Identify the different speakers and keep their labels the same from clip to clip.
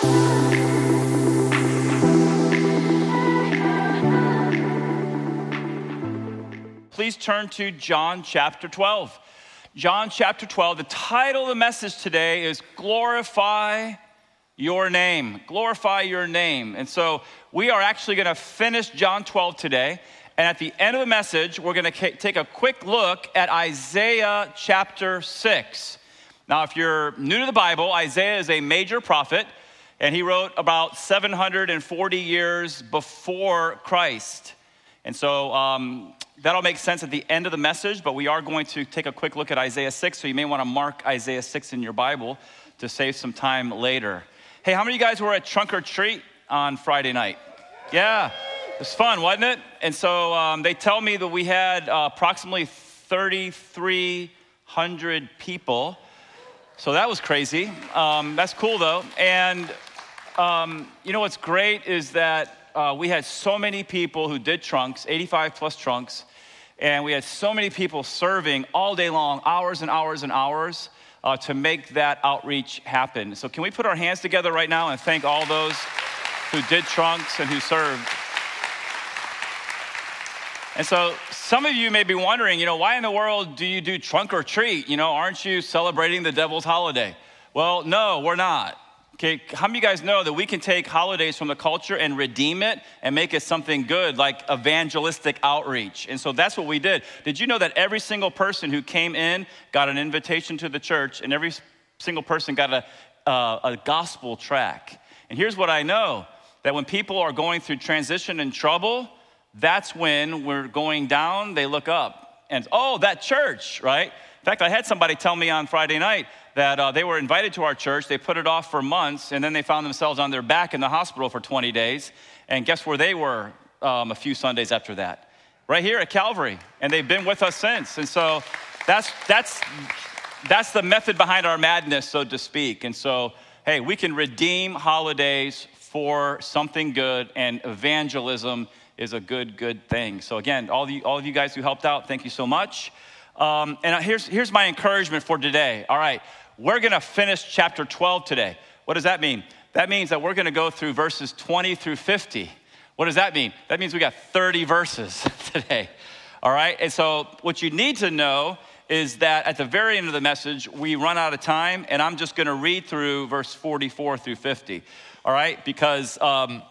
Speaker 1: Please turn to John chapter 12. John chapter 12, the title of the message today is Glorify Your Name. Glorify Your Name. And so we are actually going to finish John 12 today. And at the end of the message, we're going to take a quick look at Isaiah chapter 6. Now, if you're new to the Bible, Isaiah is a major prophet, and he wrote about 740 years before Christ. And so um, that'll make sense at the end of the message, but we are going to take a quick look at Isaiah 6. So you may want to mark Isaiah 6 in your Bible to save some time later. Hey, how many of you guys were at Trunk or Treat on Friday night? Yeah, it was fun, wasn't it? And so um, they tell me that we had uh, approximately 3,300 people. So that was crazy. Um, that's cool though. And um, you know what's great is that uh, we had so many people who did trunks, 85 plus trunks, and we had so many people serving all day long, hours and hours and hours, uh, to make that outreach happen. So, can we put our hands together right now and thank all those who did trunks and who served? And so, some of you may be wondering, you know, why in the world do you do trunk or treat? You know, aren't you celebrating the devil's holiday? Well, no, we're not. Okay, how many of you guys know that we can take holidays from the culture and redeem it and make it something good, like evangelistic outreach? And so that's what we did. Did you know that every single person who came in got an invitation to the church, and every single person got a, uh, a gospel tract? And here's what I know that when people are going through transition and trouble, that's when we're going down, they look up. And oh, that church, right? In fact, I had somebody tell me on Friday night, that uh, they were invited to our church. They put it off for months, and then they found themselves on their back in the hospital for 20 days. And guess where they were um, a few Sundays after that? Right here at Calvary. And they've been with us since. And so that's, that's, that's the method behind our madness, so to speak. And so, hey, we can redeem holidays for something good, and evangelism is a good, good thing. So, again, all, the, all of you guys who helped out, thank you so much. Um, and here's, here's my encouragement for today. All right, we're going to finish chapter 12 today. What does that mean? That means that we're going to go through verses 20 through 50. What does that mean? That means we got 30 verses today. All right? And so, what you need to know is that at the very end of the message, we run out of time, and I'm just going to read through verse 44 through 50. All right? Because um,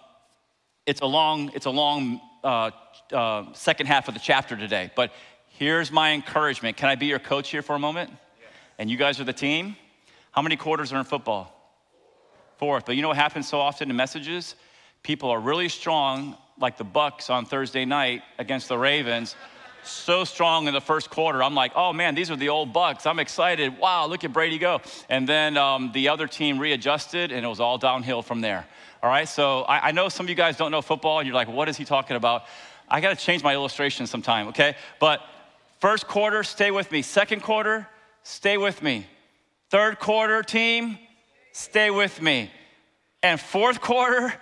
Speaker 1: it's a long, it's a long uh, uh, second half of the chapter today. But here's my encouragement. Can I be your coach here for a moment? and you guys are the team, how many quarters are in football? Fourth. But you know what happens so often in messages? People are really strong, like the Bucs on Thursday night against the Ravens. So strong in the first quarter. I'm like, oh man, these are the old Bucs. I'm excited. Wow, look at Brady go. And then um, the other team readjusted, and it was all downhill from there. All right, so I, I know some of you guys don't know football, and you're like, what is he talking about? I got to change my illustration sometime, okay? But first quarter, stay with me. Second quarter, stay with me. Third quarter, team, stay with me. And fourth quarter,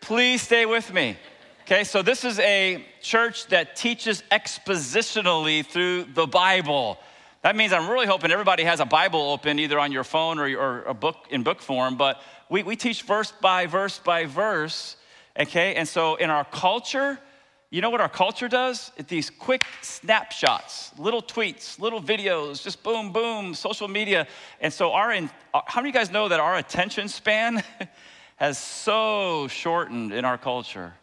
Speaker 1: please stay with me. Okay, so this is a church that teaches expositionally through the Bible. That means I'm really hoping everybody has a Bible open either on your phone or, or a book in book form, but we, we teach verse by verse by verse. Okay, and so in our culture, you know what our culture does? It's these quick snapshots, little tweets, little videos, just boom, boom, social media. And so, our uh, how many of you guys know that our attention span has so shortened in our culture?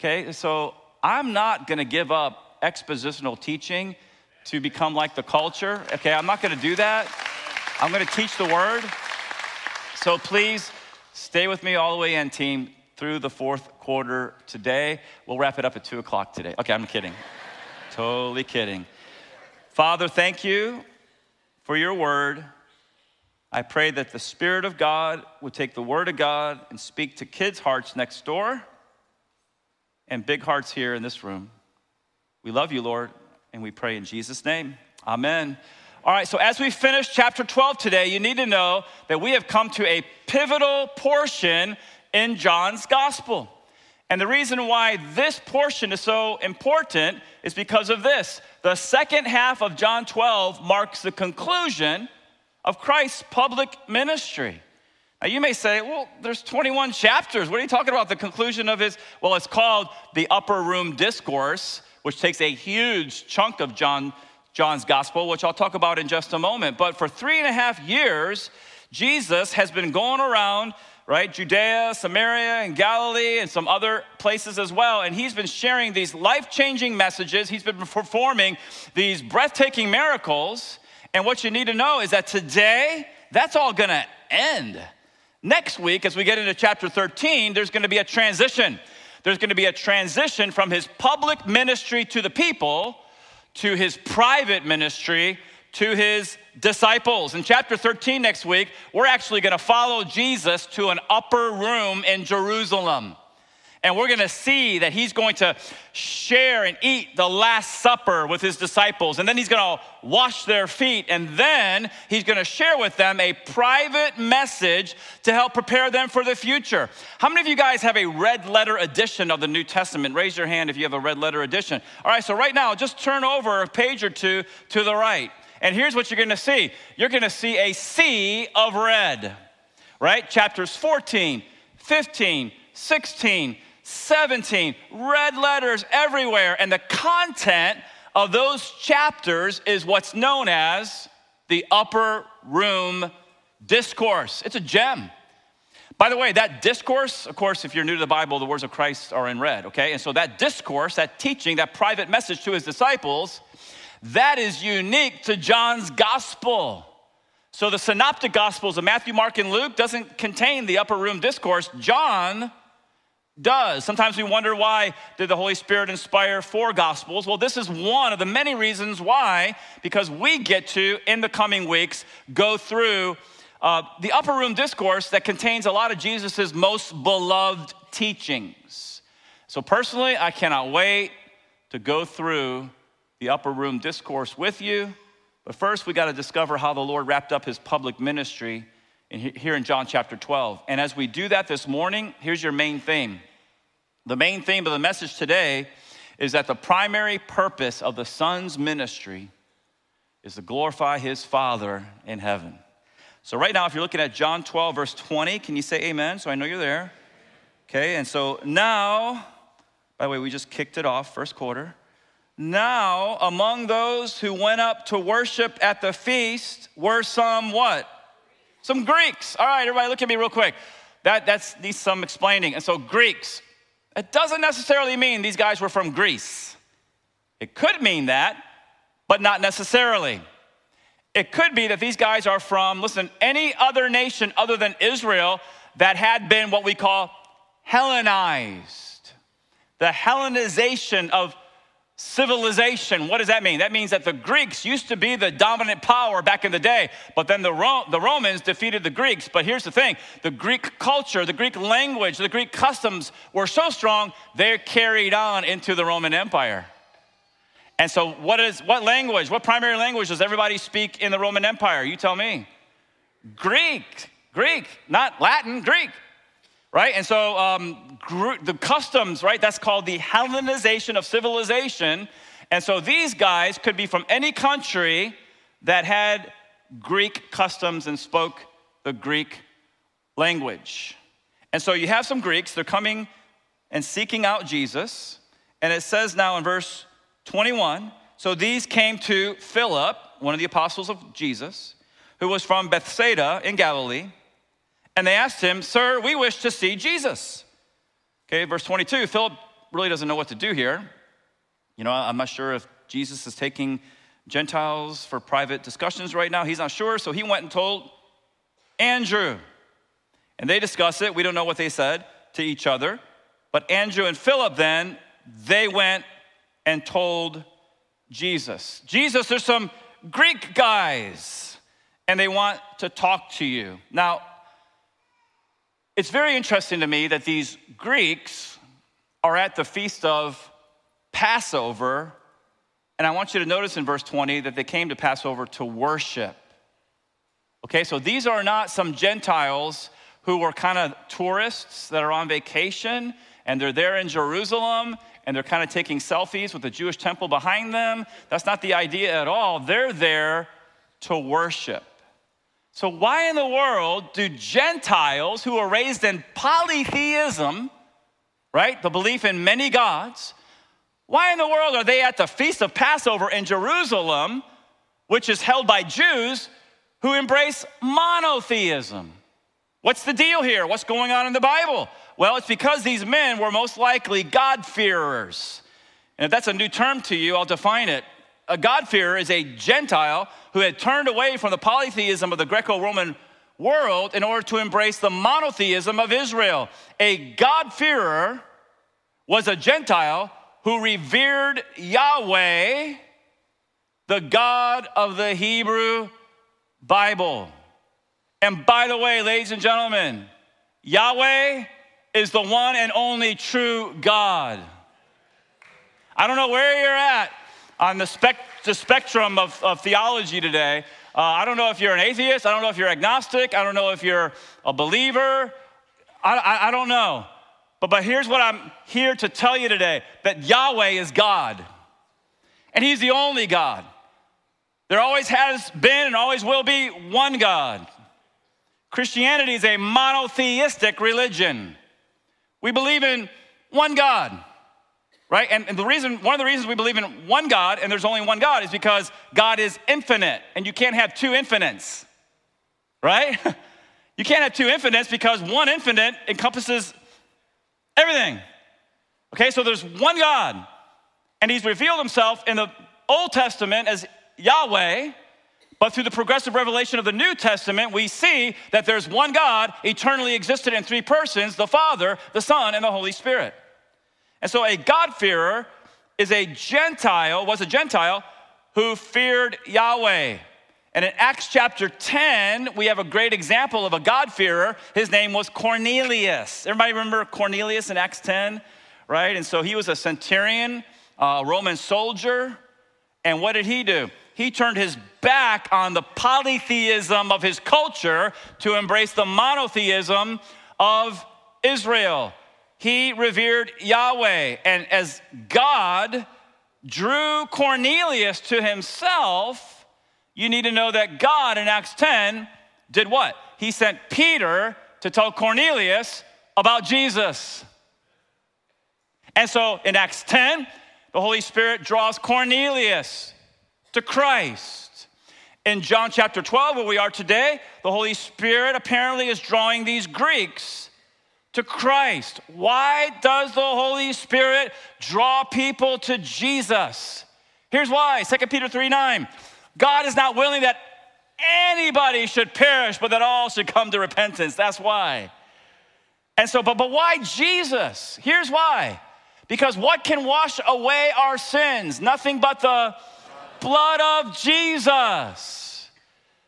Speaker 1: Okay, so I'm not gonna give up expositional teaching to become like the culture. Okay, I'm not gonna do that. I'm gonna teach the word. So please stay with me all the way in, team through the fourth quarter today. We'll wrap it up at two o'clock today. Okay, I'm kidding. totally kidding. Father, thank you for your word. I pray that the Spirit of God would take the word of God and speak to kids' hearts next door and big hearts here in this room. We love you, Lord, and we pray in Jesus' name. Amen. All right, so as we finish chapter 12 today, you need to know that we have come to a pivotal portion in John's gospel. And the reason why this portion is so important is because of this. The second half of John 12 marks the conclusion of Christ's public ministry. Now, you may say, well, there's 21 chapters. What are you talking about? The conclusion of his, well, it's called the Upper Room Discourse, which takes a huge chunk of John, John's gospel, which I'll talk about in just a moment. But for three and a half years, Jesus has been going around right? Judea, Samaria, and Galilee, and some other places as well. And he's been sharing these life changing messages. He's been performing these breathtaking miracles. And what you need to know is that today, that's all gonna end. Next week, as we get into chapter 13, there's gonna be a transition. There's gonna be a transition from his public ministry to the people to his private ministry to his disciples. In chapter 13 next week, we're actually going to follow Jesus to an upper room in Jerusalem. And we're going to see that he's going to share and eat the Last Supper with his disciples. And then he's going to wash their feet. And then he's going to share with them a private message to help prepare them for the future. How many of you guys have a red letter edition of the New Testament? Raise your hand if you have a red letter edition. All right, so right now, just turn over a page or two to the right. And here's what you're gonna see you're gonna see a sea of red, right? Chapters 14, 15, 16, 17, red letters everywhere. And the content of those chapters is what's known as the upper room discourse. It's a gem. By the way, that discourse, of course, if you're new to the Bible, the words of Christ are in red, okay? And so that discourse, that teaching, that private message to his disciples that is unique to John's gospel. So the synoptic gospels of Matthew, Mark, and Luke doesn't contain the upper room discourse. John does. Sometimes we wonder why did the Holy Spirit inspire four gospels? Well, this is one of the many reasons why, because we get to, in the coming weeks, go through uh, the upper room discourse that contains a lot of Jesus' most beloved teachings. So personally, I cannot wait to go through the upper room discourse with you. But first, we got to discover how the Lord wrapped up his public ministry in, here in John chapter 12. And as we do that this morning, here's your main theme. The main theme of the message today is that the primary purpose of the Son's ministry is to glorify his Father in heaven. So, right now, if you're looking at John 12, verse 20, can you say amen? So I know you're there. Okay, and so now, by the way, we just kicked it off, first quarter. Now, among those who went up to worship at the feast were some what? Some Greeks. All right, everybody, look at me real quick. That that's needs some explaining. And so, Greeks. It doesn't necessarily mean these guys were from Greece. It could mean that, but not necessarily. It could be that these guys are from, listen, any other nation other than Israel that had been what we call Hellenized. The Hellenization of civilization. What does that mean? That means that the Greeks used to be the dominant power back in the day, but then the, Ro- the Romans defeated the Greeks. But here's the thing the Greek culture, the Greek language, the Greek customs were so strong, they're carried on into the Roman Empire. And so, what is what language, what primary language does everybody speak in the Roman Empire? You tell me. Greek, Greek, not Latin, Greek right? And so um, the customs, right? That's called the Hellenization of civilization. And so these guys could be from any country that had Greek customs and spoke the Greek language. And so you have some Greeks, they're coming and seeking out Jesus. And it says now in verse 21 so these came to Philip, one of the apostles of Jesus, who was from Bethsaida in Galilee and they asked him, Sir, we wish to see Jesus. Okay, verse 22, Philip really doesn't know what to do here. You know, I'm not sure if Jesus is taking Gentiles for private discussions right now. He's not sure, so he went and told Andrew. And they discuss it. We don't know what they said to each other. But Andrew and Philip then, they went and told Jesus. Jesus, there's some Greek guys, and they want to talk to you. Now, it's very interesting to me that these Greeks are at the feast of Passover, and I want you to notice in verse 20 that they came to Passover to worship. Okay, so these are not some Gentiles who were kind of tourists that are on vacation and they're there in Jerusalem and they're kind of taking selfies with the Jewish temple behind them. That's not the idea at all. They're there to worship. So, why in the world do Gentiles who are raised in polytheism, right, the belief in many gods, why in the world are they at the Feast of Passover in Jerusalem, which is held by Jews who embrace monotheism? What's the deal here? What's going on in the Bible? Well, it's because these men were most likely God-fearers. And if that's a new term to you, I'll define it a God-fearer is a Gentile who had turned away from the polytheism of the Greco Roman world in order to embrace the monotheism of Israel. A God-fearer was a Gentile who revered Yahweh, the God of the Hebrew Bible. And by the way, ladies and gentlemen, Yahweh is the one and only true God. I don't know where you're at on the, spec- the spectrum of, of theology today. Uh, I don't know if you're an atheist. I don't know if you're agnostic. I don't know if you're a believer. I, I, I don't know. But, but here's what I'm here to tell you today that Yahweh is God, and He's the only God. There always has been and always will be one God. Christianity is a monotheistic religion. We believe in one God right? And, and, the reason, one of the reasons we believe in one God and there's only one God is because God is infinite and you can't have two infinites, right? you can't have two infinites because one infinite encompasses everything. Okay, so there's one God and he's revealed himself in the Old Testament as Yahweh. But through the progressive revelation of the New Testament, we see that there's one God eternally existed in three persons the Father, the Son, and the Holy Spirit. And so a God-fearer is a Gentile, was a Gentile who feared Yahweh. And in Acts chapter 10, we have a great example of a God-fearer. His name was Cornelius. Everybody remember Cornelius in Acts 10, right? And so he was a centurion, a Roman soldier. And what did he do? He turned his back on the polytheism of his culture to embrace the monotheism of Israel he revered Yahweh. And as God drew Cornelius to himself, you need to know that God in Acts 10 did what? He sent Peter to tell Cornelius about Jesus. And so in Acts 10, the Holy Spirit draws Cornelius to Christ. In John chapter 12, where we are today, the Holy Spirit apparently is drawing these Greeks to Christ. Why does the Holy Spirit draw people to Jesus? Here's why 2 Peter 3 9. God is not willing that anybody should perish, but that all should come to repentance. That's why. And so, but, but why Jesus? Here's why. Because what can wash away our sins? Nothing but the blood of Jesus.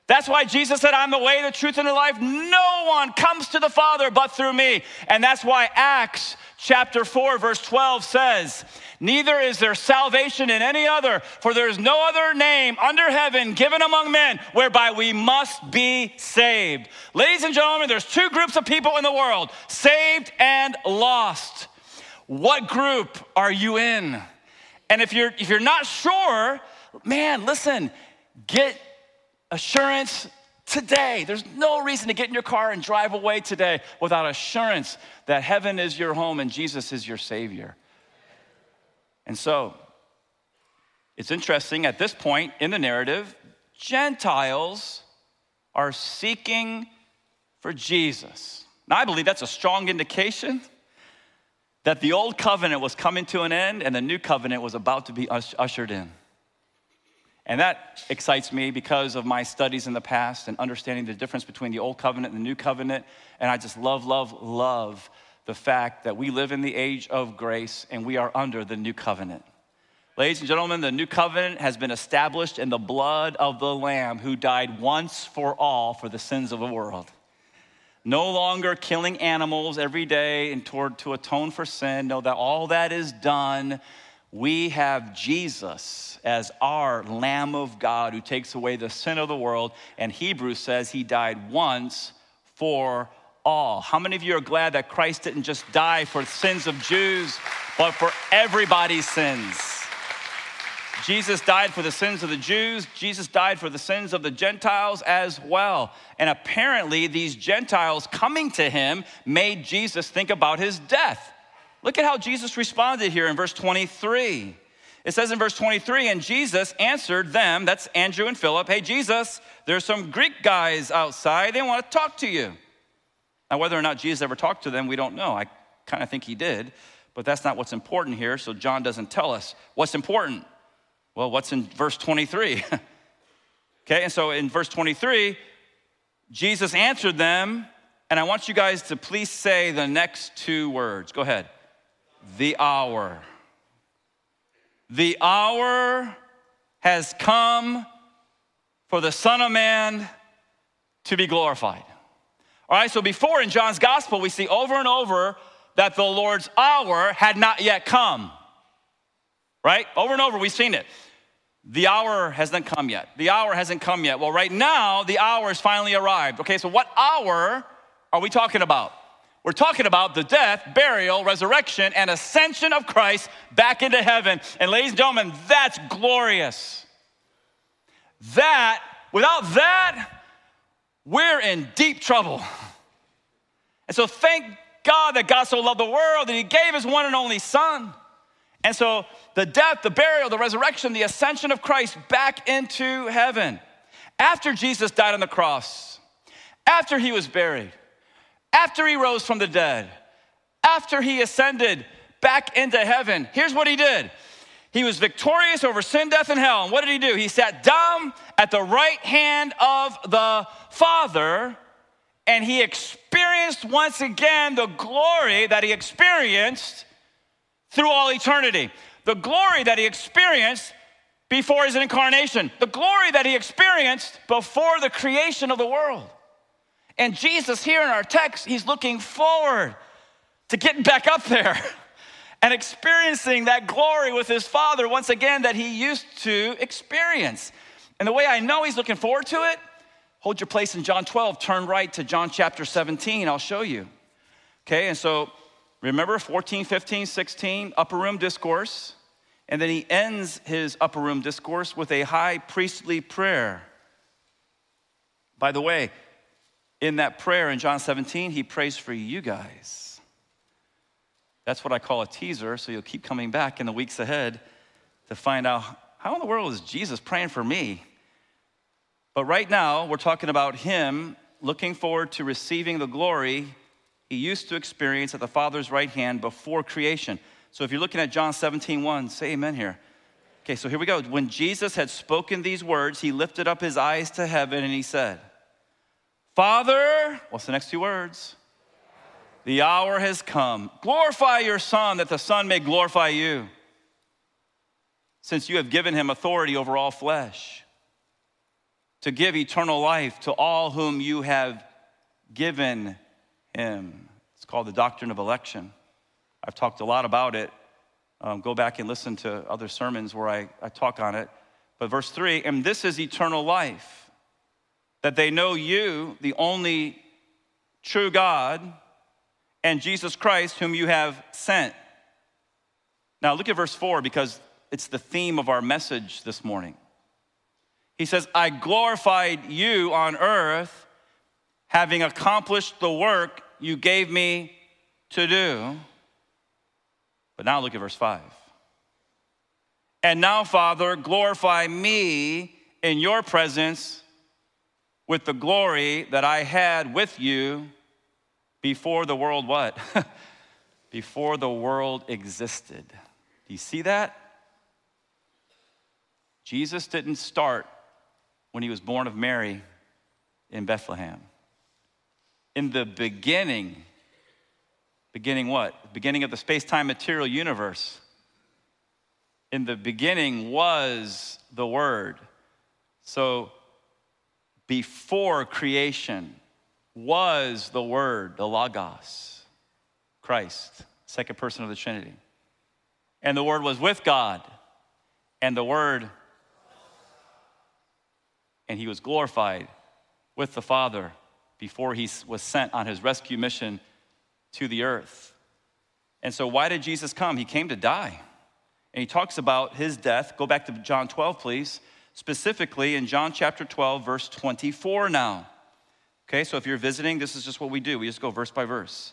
Speaker 1: That's why Jesus said, I'm the way, the truth, and the life. No one comes to the Father but through me. And that's why Acts chapter 4, verse 12 says, Neither is there salvation in any other, for there is no other name under heaven given among men whereby we must be saved. Ladies and gentlemen, there's two groups of people in the world saved and lost. What group are you in? And if you're if you're not sure, man, listen, get assurance today. There's no reason to get in your car and drive away today without assurance that heaven is your home and Jesus is your Savior. And so, it's interesting at this point in the narrative, Gentiles are seeking for Jesus. Now, I believe that's a strong indication that the old covenant was coming to an end and the new covenant was about to be ushered in. And that excites me because of my studies in the past and understanding the difference between the old covenant and the new covenant. And I just love, love, love the fact that we live in the age of grace and we are under the new covenant. Ladies and gentlemen, the new covenant has been established in the blood of the Lamb who died once for all for the sins of the world. No longer killing animals every day in toward to atone for sin. Know that all that is done we have Jesus as our Lamb of God who takes away the sin of the world. And Hebrews says he died once for all. How many of you are glad that Christ didn't just die for the sins of Jews, but for everybody's sins? Jesus died for the sins of the Jews. Jesus died for the sins of the Gentiles as well. And apparently, these Gentiles coming to him made Jesus think about his death. Look at how Jesus responded here in verse 23. It says in verse 23, and Jesus answered them, that's Andrew and Philip, hey, Jesus, there's some Greek guys outside. They want to talk to you. Now, whether or not Jesus ever talked to them, we don't know. I kind of think he did, but that's not what's important here, so John doesn't tell us. What's important? Well, what's in verse 23? okay, and so in verse 23, Jesus answered them, and I want you guys to please say the next two words. Go ahead. The hour. The hour has come for the Son of Man to be glorified. All right, so before in John's gospel, we see over and over that the Lord's hour had not yet come. Right? Over and over, we've seen it. The hour hasn't come yet. The hour hasn't come yet. Well, right now, the hour has finally arrived. Okay, so what hour are we talking about? We're talking about the death, burial, resurrection, and ascension of Christ back into heaven. And ladies and gentlemen, that's glorious. That, without that, we're in deep trouble. And so thank God that God so loved the world that he gave his one and only son. And so the death, the burial, the resurrection, the ascension of Christ back into heaven. After Jesus died on the cross, after he was buried, after he rose from the dead, after he ascended back into heaven, here's what he did. He was victorious over sin, death, and hell. And what did he do? He sat down at the right hand of the Father and he experienced once again the glory that he experienced through all eternity. The glory that he experienced before his incarnation, the glory that he experienced before the creation of the world. And Jesus, here in our text, he's looking forward to getting back up there and experiencing that glory with his Father once again that he used to experience. And the way I know he's looking forward to it, hold your place in John 12, turn right to John chapter 17, I'll show you. Okay, and so remember 14, 15, 16, upper room discourse. And then he ends his upper room discourse with a high priestly prayer. By the way, in that prayer in John 17, he prays for you guys. That's what I call a teaser, so you'll keep coming back in the weeks ahead to find out how in the world is Jesus praying for me? But right now, we're talking about him looking forward to receiving the glory he used to experience at the Father's right hand before creation. So if you're looking at John 17, 1, say amen here. Okay, so here we go. When Jesus had spoken these words, he lifted up his eyes to heaven and he said, Father, what's the next two words? The hour has come. Glorify your Son, that the Son may glorify you since you have given him authority over all flesh, to give eternal life to all whom you have given him. It's called the doctrine of election. I've talked a lot about it. Um, go back and listen to other sermons where I, I talk on it. But verse 3 and this is eternal life, that they know you, the only true God, and Jesus Christ, whom you have sent. Now look at verse 4 because it's the theme of our message this morning. He says, I glorified you on earth, having accomplished the work you gave me to do. But now look at verse 5. And now, Father, glorify me in your presence with the glory that I had with you before the world what? before the world existed. Do you see that? Jesus didn't start when he was born of Mary in Bethlehem. In the beginning, beginning what? Beginning of the space time material universe. In the beginning was the Word. So before creation was the Word, the Logos, Christ, second person of the Trinity. And the Word was with God, and the Word and he was glorified with the Father before he was sent on his rescue mission to the earth. And so, why did Jesus come? He came to die. and he talks about his death. Go back to John 12, please. Specifically in John chapter 12, verse 24 now. Okay, so if you're visiting, this is just what we do. We just go verse by verse.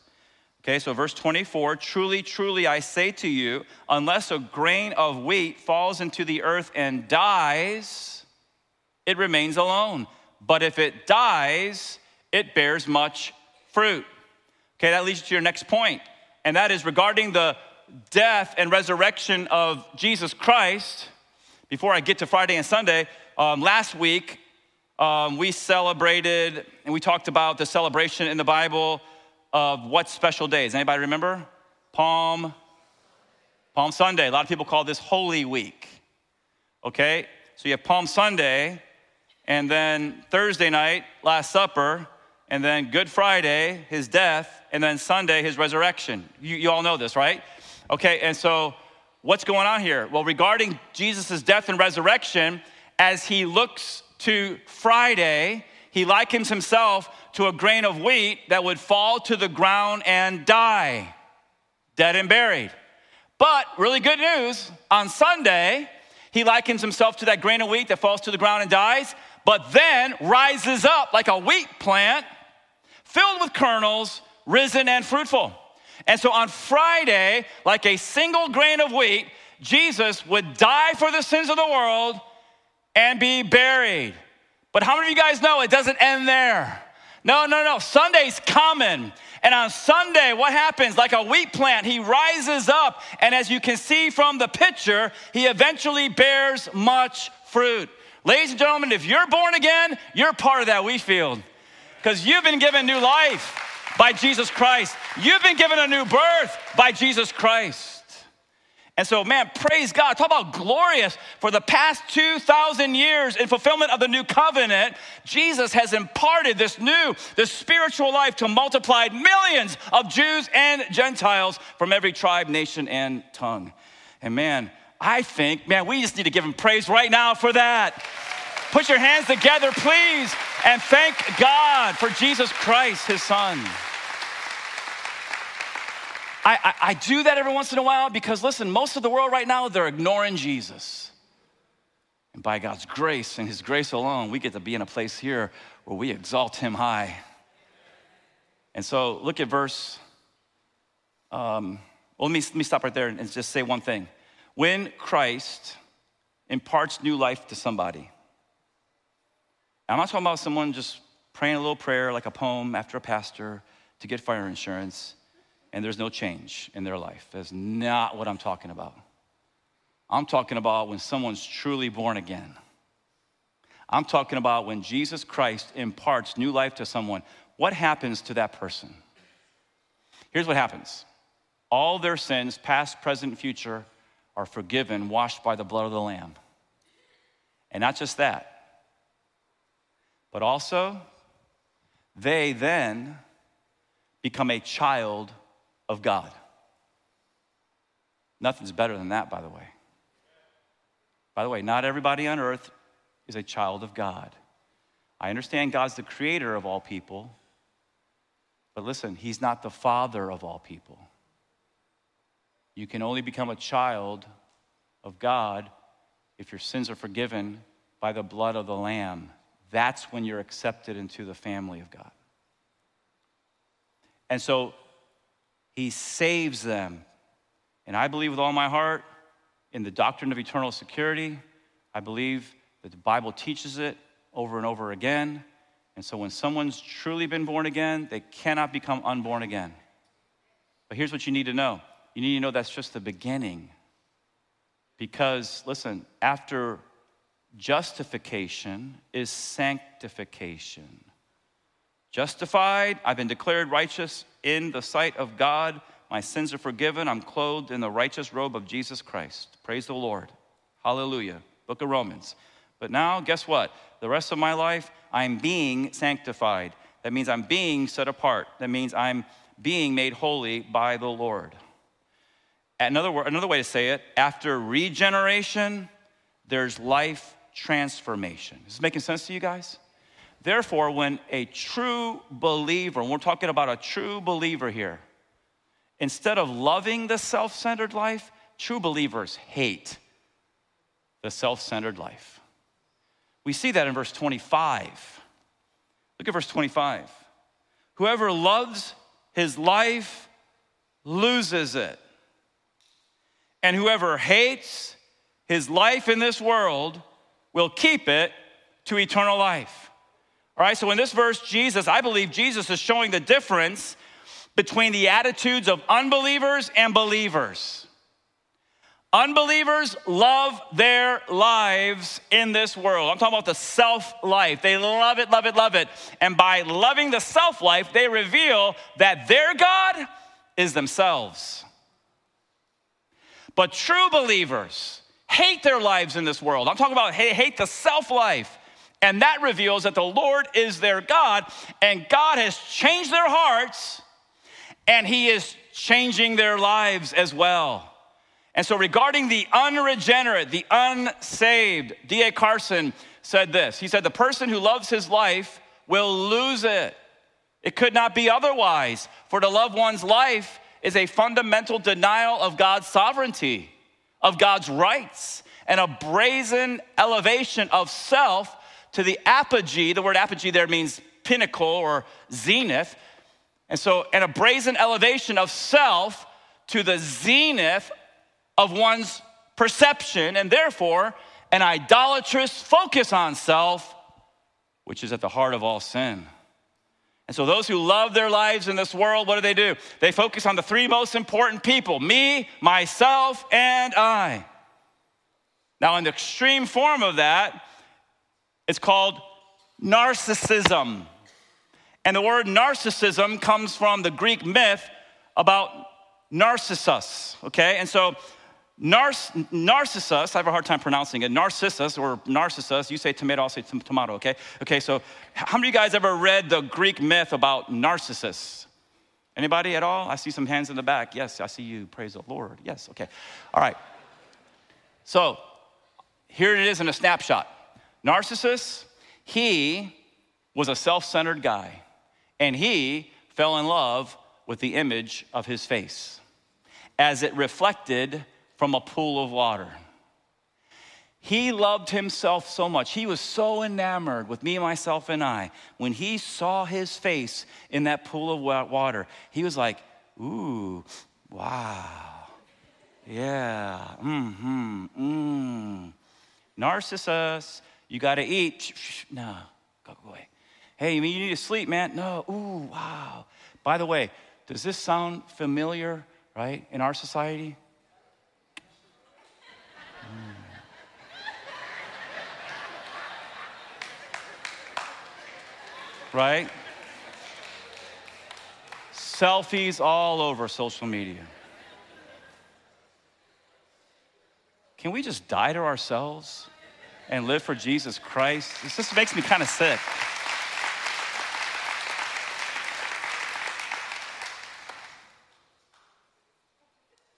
Speaker 1: Okay, so verse 24 Truly, truly, I say to you, unless a grain of wheat falls into the earth and dies, it remains alone. But if it dies, it bears much fruit. Okay, that leads to your next point, and that is regarding the death and resurrection of Jesus Christ. Before I get to Friday and Sunday, um, last week um, we celebrated and we talked about the celebration in the Bible of what special days? Anybody remember? Palm, Palm Sunday. A lot of people call this Holy Week. Okay? So you have Palm Sunday, and then Thursday night, Last Supper, and then Good Friday, his death, and then Sunday, his resurrection. You, you all know this, right? Okay, and so what's going on here? Well, regarding Jesus' death and resurrection, as he looks to Friday, he likens himself to a grain of wheat that would fall to the ground and die, dead and buried. But really good news on Sunday, he likens himself to that grain of wheat that falls to the ground and dies, but then rises up like a wheat plant filled with kernels, risen and fruitful. And so on Friday, like a single grain of wheat, Jesus would die for the sins of the world and be buried. But how many of you guys know it doesn't end there? No, no, no. Sunday's coming. And on Sunday, what happens? Like a wheat plant, he rises up. And as you can see from the picture, he eventually bears much fruit. Ladies and gentlemen, if you're born again, you're part of that wheat field because you've been given new life by Jesus Christ. You've been given a new birth by Jesus Christ. And so, man, praise God. Talk about glorious. For the past 2,000 years, in fulfillment of the new covenant, Jesus has imparted this new, this spiritual life to multiplied millions of Jews and Gentiles from every tribe, nation, and tongue. And man, I think, man, we just need to give him praise right now for that. Put your hands together, please, and thank God for Jesus Christ, his son. I, I, I, do that every once in a while because, listen, most of the world right now, they're ignoring Jesus. And by God's grace and His grace alone, we get to be in a place here where we exalt Him high. And so, look at verse. Um, well, let me, let me stop right there and just say one thing. When Christ imparts new life to somebody, I'm not talking about someone just praying a little prayer like a poem after a pastor to get fire insurance and there's no change in their life. That's not what I'm talking about. I'm talking about when someone's truly born again. I'm talking about when Jesus Christ imparts new life to someone. What happens to that person? Here's what happens all their sins, past, present, future, are forgiven, washed by the blood of the Lamb. And not just that, but also they then become a child of God. Nothing's better than that, by the way. By the way, not everybody on earth is a child of God. I understand God's the creator of all people, but listen, He's not the father of all people. You can only become a child of God if your sins are forgiven by the blood of the Lamb. That's when you're accepted into the family of God. And so he saves them. And I believe with all my heart in the doctrine of eternal security. I believe that the Bible teaches it over and over again. And so when someone's truly been born again, they cannot become unborn again. But here's what you need to know you need to know that's just the beginning. Because, listen, after justification is sanctification. Justified, I've been declared righteous in the sight of God. My sins are forgiven. I'm clothed in the righteous robe of Jesus Christ. Praise the Lord. Hallelujah. Book of Romans. But now, guess what? The rest of my life, I'm being sanctified. That means I'm being set apart. That means I'm being made holy by the Lord. Another, word, another way to say it, after regeneration, there's life transformation. Is this making sense to you guys? Therefore, when a true believer, and we're talking about a true believer here, instead of loving the self centered life, True believers hate the self centered life. We see that in verse 25. Look at verse 25. Whoever loves his life loses it. And whoever hates his life in this world will keep it to eternal life. All right, so in this verse, Jesus, I believe Jesus is showing the difference between the attitudes of unbelievers and believers. Unbelievers love their lives in this world. I'm talking about the self life. They love it, love it, love it. And by loving the self life, they reveal that their God is themselves. But true believers hate their lives in this world. I'm talking about hate the self life. And that reveals that the Lord is their God, and God has changed their hearts, and He is changing their lives as well. And so, regarding the unregenerate, the unsaved, D.A. Carson said this He said, The person who loves his life will lose it. It could not be otherwise, for to love one's life is a fundamental denial of God's sovereignty, of God's rights, and a brazen elevation of self to the apogee. The word apogee there means pinnacle or zenith. And so, and a brazen elevation of self to the zenith of one's perception, and therefore an idolatrous focus on self, which is at the heart of all sin. And so, those who love their lives in this world, what do they do? They focus on the three most important people me, myself, and I. Now, in the extreme form of that, it's called narcissism. And the word narcissism comes from the Greek myth about Narcissus, okay? And so Nars- Narcissus, I have a hard time pronouncing it. Narcissus or Narcissus, you say tomato, I'll say tomato, okay? Okay, so how many of you guys ever read the Greek myth about Narcissus? Anybody at all? I see some hands in the back. Yes, I see you. Praise the Lord. Yes, okay. All right. So here it is in a snapshot. Narcissus, he was a self centered guy, and he fell in love with the image of his face as it reflected from a pool of water. He loved himself so much. He was so enamored with me, myself, and I. When he saw his face in that pool of water, he was like, ooh, wow. Yeah, mm hmm, mm. Narcissus, you gotta eat. No, go away. Hey, you need to sleep, man? No, ooh, wow. By the way, does this sound familiar, right, in our society? Mm. right? Selfies all over social media. Can we just die to ourselves and live for Jesus Christ? This just makes me kind of sick.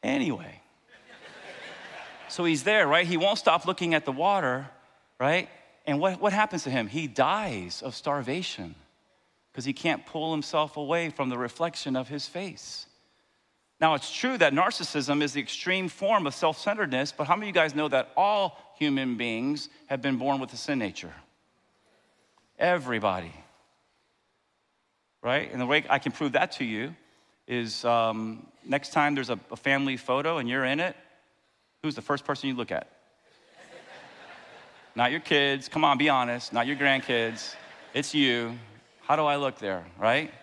Speaker 1: Anyway, so he's there, right? He won't stop looking at the water, right? And what, what happens to him? He dies of starvation because he can't pull himself away from the reflection of his face. Now, it's true that narcissism is the extreme form of self centeredness, but how many of you guys know that all human beings have been born with a sin nature? Everybody. Right? And the way I can prove that to you is um, next time there's a, a family photo and you're in it, who's the first person you look at? Not your kids, come on, be honest, not your grandkids, it's you. How do I look there, right?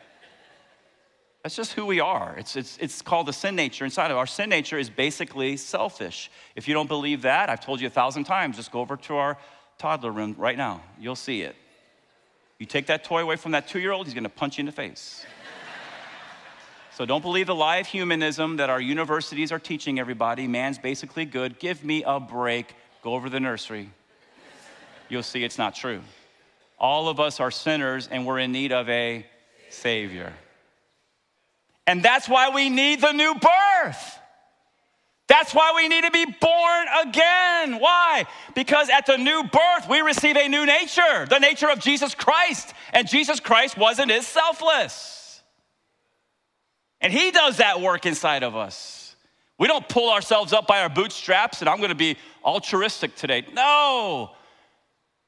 Speaker 1: That's just who we are. It's, it's, it's called the sin nature inside of our sin nature is basically selfish. If you don't believe that, I've told you a thousand times, just go over to our toddler room right now. You'll see it. You take that toy away from that two year old, he's gonna punch you in the face. So don't believe the lie of humanism that our universities are teaching everybody. Man's basically good. Give me a break. Go over the nursery. You'll see it's not true. All of us are sinners and we're in need of a Savior. And that's why we need the new birth. That's why we need to be born again. Why? Because at the new birth, we receive a new nature, the nature of Jesus Christ. And Jesus Christ wasn't is selfless. And He does that work inside of us. We don't pull ourselves up by our bootstraps and I'm gonna be altruistic today. No.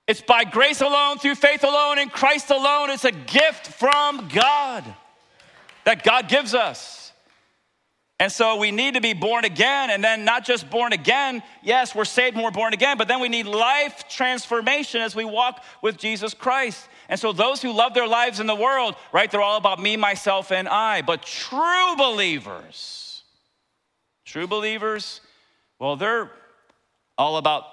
Speaker 1: It's by grace alone, through faith alone, in Christ alone. It's a gift from God that God gives us. And so we need to be born again, and then not just born again. Yes, we're saved and we're born again, but then we need life transformation as we walk with Jesus Christ. And so those who love their lives in the world, right, they're all about me, myself, and I. But true believers, true believers, well, they're all about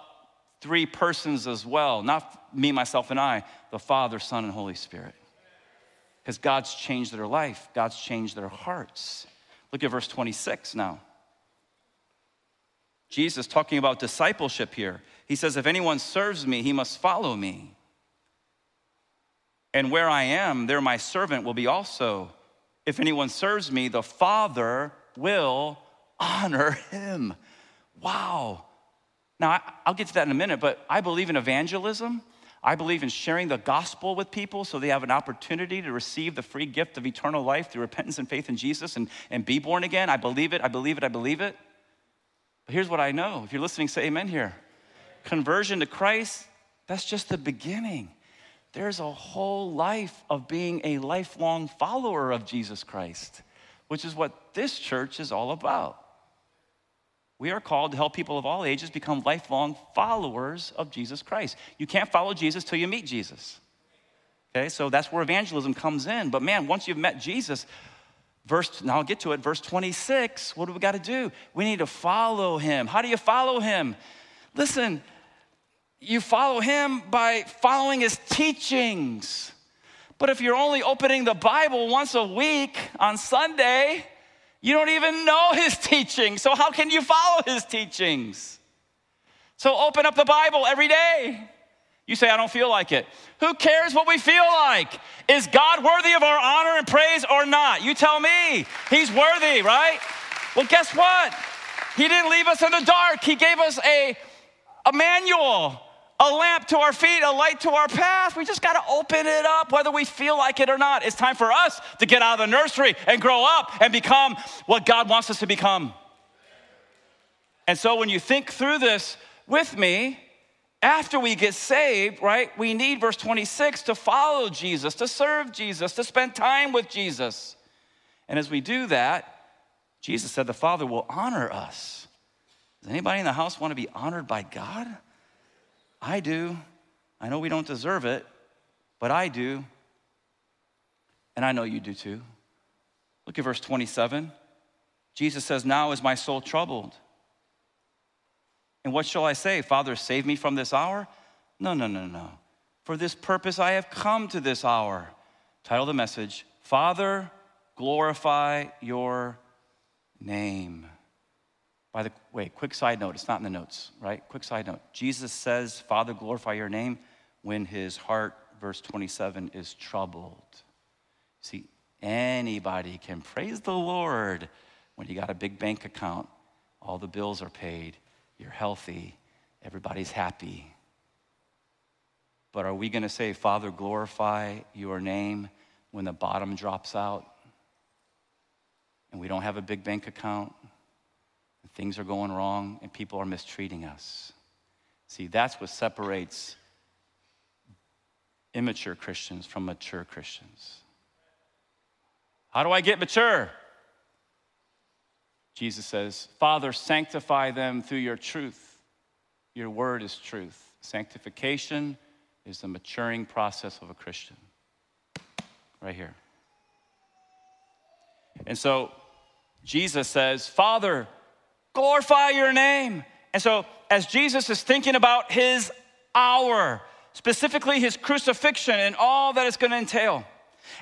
Speaker 1: three persons as well, not me, myself, and I, the Father, Son, and Holy Spirit. Because God's changed their life, God's changed their hearts. Look at verse 26 now. Jesus talking about discipleship here. He says, If anyone serves me, he must follow me. And where I am, there my servant will be also. If anyone serves me, the Father will honor him. Wow. Now, I'll get to that in a minute, but I believe in evangelism. I believe in sharing the gospel with people so they have an opportunity to receive the free gift of eternal life through repentance and faith in Jesus and, and be born again. I believe it, I believe it, I believe it. But here's what I know. If you're listening, say amen here. Conversion to Christ, that's just the beginning. There's a whole life of being a lifelong follower of Jesus Christ, which is what this church is all about. We are called to help people of all ages become lifelong followers of Jesus Christ. You can't follow Jesus till you meet Jesus. Okay, so that's where evangelism comes in. But man, once you've met Jesus, verse, now I'll get to it, verse 26, what do we got to do? We need to follow him. How do you follow him? Listen, you follow him by following his teachings. But if you're only opening the Bible once a week on Sunday, you don't even know his teachings, so how can you follow his teachings? So open up the Bible every day. You say, I don't feel like it. Who cares what we feel like? Is God worthy of our honor and praise or not? You tell me. He's worthy, right? Well, guess what? He didn't leave us in the dark. He gave us a, a manual a lamp to our feet, a light to our path. We just got to open it up, whether we feel like it or not. It's time for us to get out of the nursery and grow up and become what God wants us to become. And so when you think through this with me, after we get saved, right, we need verse 26 to follow Jesus, to serve Jesus, to spend time with Jesus. And as we do that, Jesus said the Father will honor us. Does anybody in the house want to be honored by God? I do. I know we don't deserve it, but I do. And I know you do too. Look at verse 27. Jesus says, Now is my soul troubled. And what shall I say? Father, save me from this hour? No, no, no, no. For this purpose I have come to this hour. Title the message Father, glorify your name. By the way, quick side note, it's not in the notes, right? Quick side note. Jesus says, Father, glorify your name when his heart, verse 27, is troubled. See, anybody can praise the Lord when you got a big bank account, all the bills are paid, you're healthy, everybody's happy. But are we going to say, Father, glorify your name when the bottom drops out and we don't have a big bank account? Things are going wrong and people are mistreating us. See, that's what separates immature Christians from mature Christians. How do I get mature? Jesus says, Father, sanctify them through your truth. Your word is truth. Sanctification is the maturing process of a Christian. Right here. And so Jesus says, Father, glorify your name. And so, as Jesus is thinking about his hour, specifically his crucifixion and all that it's going to entail,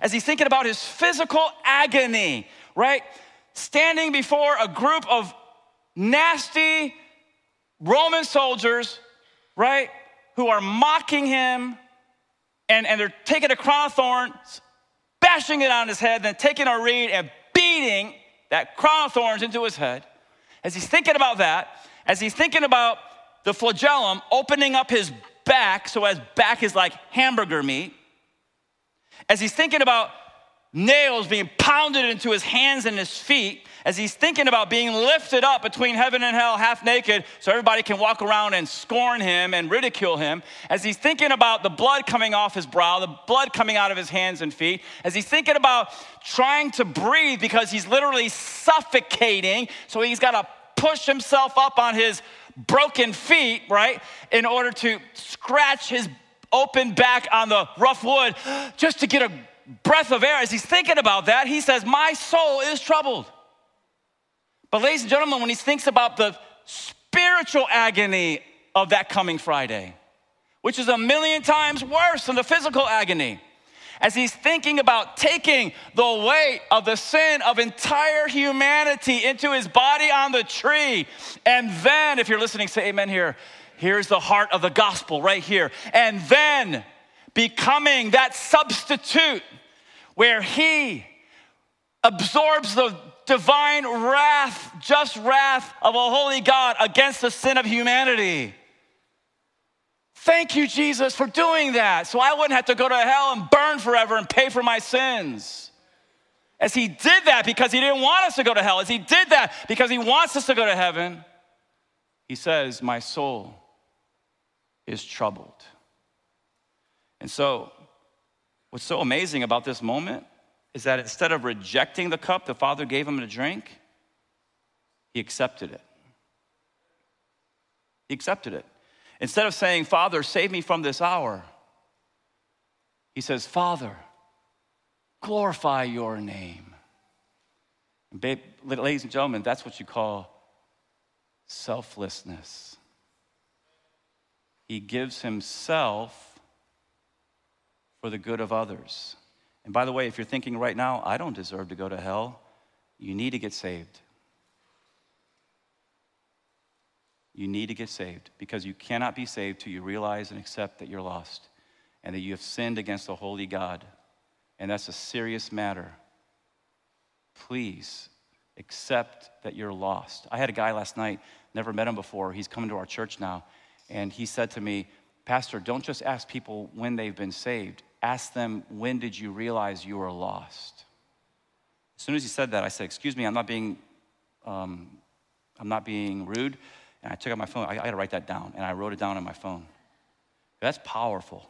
Speaker 1: as he's thinking about his physical agony, right? Standing before a group of nasty Roman soldiers, right, who are mocking him and, and they're taking a crown of thorns, bashing it on his head, then taking a reed and beating that crown of thorns into his head as he's thinking about that, as he's thinking about the flagellum opening up his back, so his back is like hamburger meat, as he's thinking about nails being pounded into his hands and his feet as he's thinking about being lifted up between heaven and hell half naked so everybody can walk around and scorn him and ridicule him. As he's thinking about the blood coming off his brow the blood coming out of his hands and feet. As he's thinking about trying to breathe because he's literally suffocating so he's got to push himself up on his broken feet right in order to scratch his open back on the rough wood just to get a breath of air, as he's thinking about that, he says, My soul is troubled. But, ladies and gentlemen, when he thinks about the spiritual agony of that coming Friday, which is a million times worse than the physical agony, as he's thinking about taking the weight of the sin of entire humanity into his body on the tree. And then, if you're listening, say amen here. Here's the heart of the gospel right here. And then becoming that substitute where he absorbs the divine wrath, just wrath of a holy God against the sin of humanity. Thank you, Jesus, for doing that so I wouldn't have to go to hell and burn forever and pay for my sins. As he did that because he didn't want us to go to hell, as he did that because he wants us to go to heaven, he says, My soul is troubled. And so What's so amazing about this moment is that instead of rejecting the cup the Father gave him to drink, he accepted it. He accepted it. Instead of saying, Father, save me from this hour, he says, Father, glorify your name. And babe, ladies and gentlemen, that's what you call selflessness. He gives himself for the good of others. And by the way, if you're thinking right now, I don't deserve to go to hell, you need to get saved. You need to get saved because you cannot be saved till you realize and accept that you're lost and that you have sinned against a holy God. And that's a serious matter. Please accept that you're lost. I had a guy last night, never met him before. He's coming to our church now. And he said to me, Pastor, don't just ask people when they've been saved asked them, When did you realize you were lost? As soon as he said that, I said, Excuse me, I'm not being, um, I'm not being rude. And I took out my phone. I, I got to write that down. And I wrote it down on my phone. That's powerful,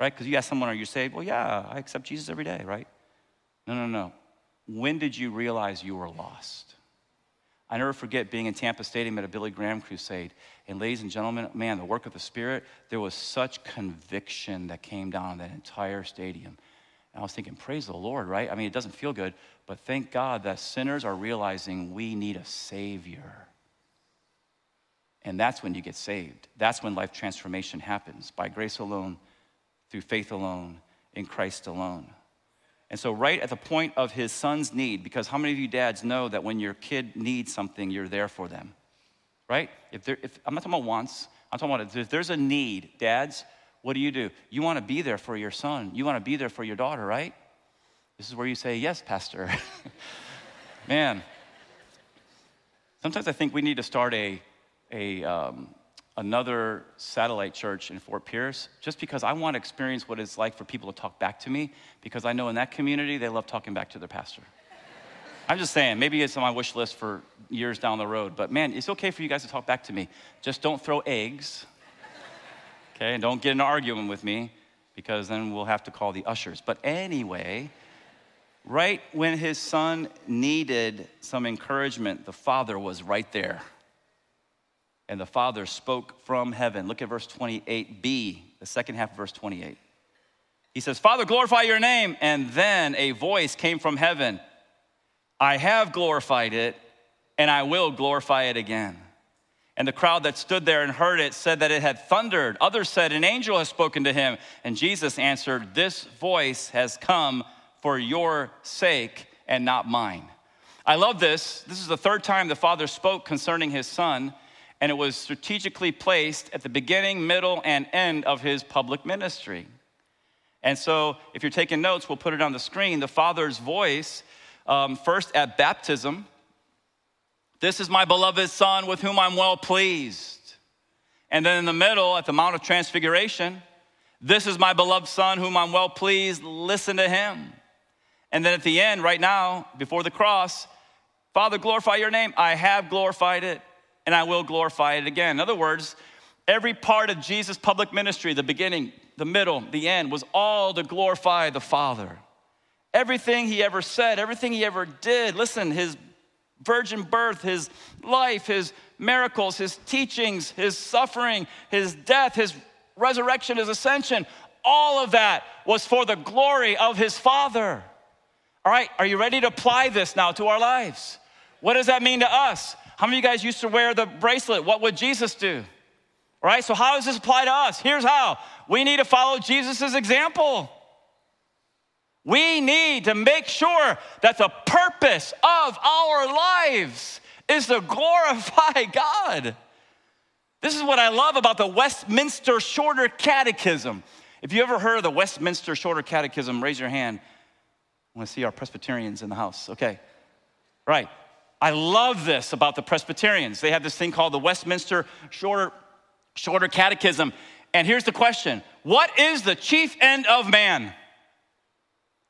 Speaker 1: right? Because you ask someone, Are you saved? Well, yeah, I accept Jesus every day, right? No, no, no. When did you realize you were lost? I never forget being in Tampa Stadium at a Billy Graham crusade. And ladies and gentlemen, man, the work of the Spirit, there was such conviction that came down on that entire stadium. And I was thinking, praise the Lord, right? I mean, it doesn't feel good, but thank God that sinners are realizing we need a Savior. And that's when you get saved. That's when life transformation happens by grace alone, through faith alone, in Christ alone. And so, right at the point of his son's need, because how many of you dads know that when your kid needs something, you're there for them? Right? If, there, if I'm not talking about wants, I'm talking about if there's a need, dads, what do you do? You want to be there for your son. You want to be there for your daughter, right? This is where you say, Yes, Pastor. Man, sometimes I think we need to start a, a, um, another satellite church in Fort Pierce just because I want to experience what it's like for people to talk back to me because I know in that community they love talking back to their pastor. I'm just saying, maybe it's on my wish list for years down the road, but man, it's okay for you guys to talk back to me. Just don't throw eggs, okay? And don't get in an argument with me because then we'll have to call the ushers. But anyway, right when his son needed some encouragement, the father was right there. And the Father spoke from heaven. Look at verse 28b, the second half of verse 28. He says, Father, glorify your name. And then a voice came from heaven I have glorified it, and I will glorify it again. And the crowd that stood there and heard it said that it had thundered. Others said, An angel has spoken to him. And Jesus answered, This voice has come for your sake and not mine. I love this. This is the third time the Father spoke concerning his Son and it was strategically placed at the beginning, middle, and end of his public ministry. And so, if you're taking notes, we'll put it on the screen. The Father's voice, um, first at baptism This is my beloved Son with whom I'm well pleased. And then in the middle, at the Mount of Transfiguration, This is my beloved Son whom I'm well pleased, listen to him. And then at the end, right now, before the cross, Father, glorify your name. I have glorified it, and I will glorify it again. In other words, every part of Jesus' public ministry, the beginning, the middle, the end, was all to glorify the Father. Everything he ever said, everything he ever did, listen, his virgin birth, his life, his miracles, his teachings, his suffering, his death, his resurrection, his ascension, all of that was for the glory of his Father. All right, are you ready to apply this now to our lives? What does that mean to us? How many of you guys used to wear the bracelet? What would Jesus do? All right, so how does this apply to us? Here's how we need to follow Jesus' example. We need to make sure that the purpose of our lives is to glorify God. This is what I love about the Westminster Shorter Catechism. If you ever heard of the Westminster Shorter Catechism, raise your hand. I want to see our Presbyterians in the house. Okay. Right. I love this about the Presbyterians. They have this thing called the Westminster Shorter, Shorter Catechism. And here's the question What is the chief end of man?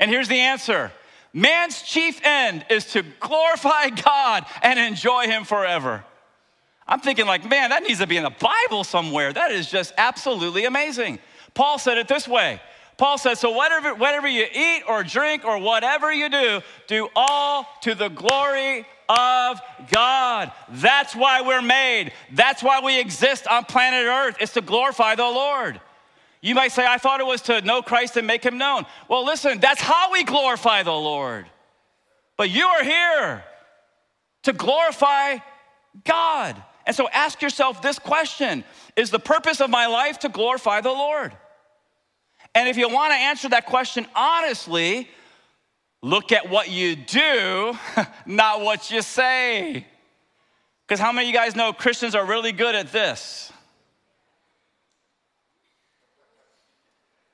Speaker 1: And here's the answer man's chief end is to glorify God and enjoy Him forever. I'm thinking, like, man, that needs to be in the Bible somewhere. That is just absolutely amazing. Paul said it this way Paul says, So whatever, whatever you eat or drink or whatever you do, do all to the glory of God. That's why we're made. That's why we exist on planet Earth. It's to glorify the Lord. You might say, I thought it was to know Christ and make him known. Well, listen, that's how we glorify the Lord. But you are here to glorify God. And so ask yourself this question Is the purpose of my life to glorify the Lord? And if you want to answer that question honestly, look at what you do, not what you say. Because how many of you guys know Christians are really good at this?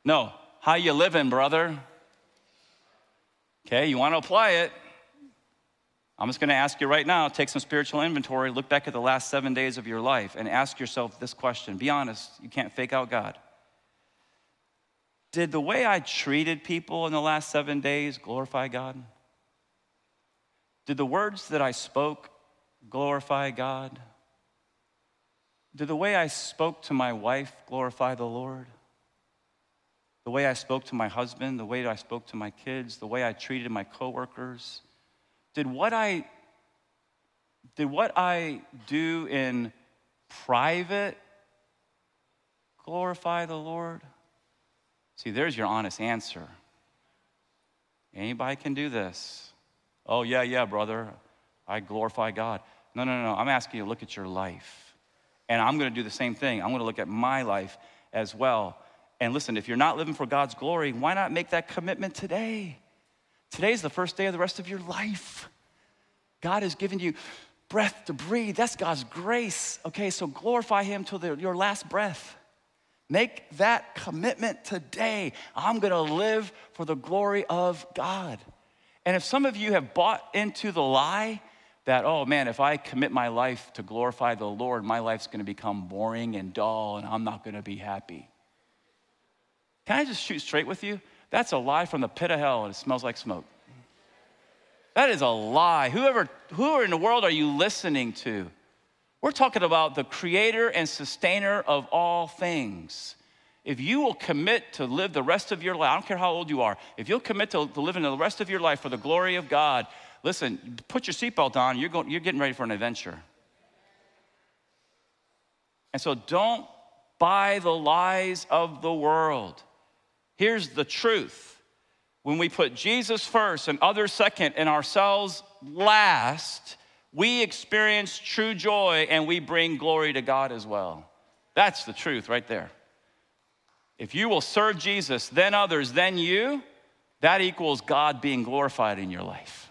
Speaker 1: No, how you living, brother? Okay, you want to apply it. I'm just going to ask you right now take some spiritual inventory, look back at the last seven days of your life, and ask yourself this question. Be honest, you can't fake out God. Did the way I treated people in the last seven days glorify God? Did the words that I spoke glorify God? Did the way I spoke to my wife glorify the Lord? The way I spoke to my husband, the way I spoke to my kids, the way I treated my coworkers? Did what I did what I do in private glorify the Lord? See, there's your honest answer. Anybody can do this. Oh, yeah, yeah, brother. I glorify God. No, no, no. I'm asking you to look at your life. And I'm going to do the same thing. I'm going to look at my life as well. And listen, if you're not living for God's glory, why not make that commitment today? Today's the first day of the rest of your life. God has given you breath to breathe. That's God's grace. Okay, so glorify Him till the, your last breath. Make that commitment today. I'm gonna live for the glory of God. And if some of you have bought into the lie that, oh man, if I commit my life to glorify the Lord, my life's gonna become boring and dull and I'm not gonna be happy. Can I just shoot straight with you? That's a lie from the pit of hell and it smells like smoke. That is a lie. Whoever, who in the world are you listening to? We're talking about the creator and sustainer of all things. If you will commit to live the rest of your life, I don't care how old you are, if you'll commit to, to living the rest of your life for the glory of God, listen, put your seatbelt on, you're, going, you're getting ready for an adventure. And so don't buy the lies of the world. Here's the truth when we put Jesus first and others second and ourselves last, we experience true joy and we bring glory to God as well. That's the truth right there. If you will serve Jesus, then others, then you, that equals God being glorified in your life.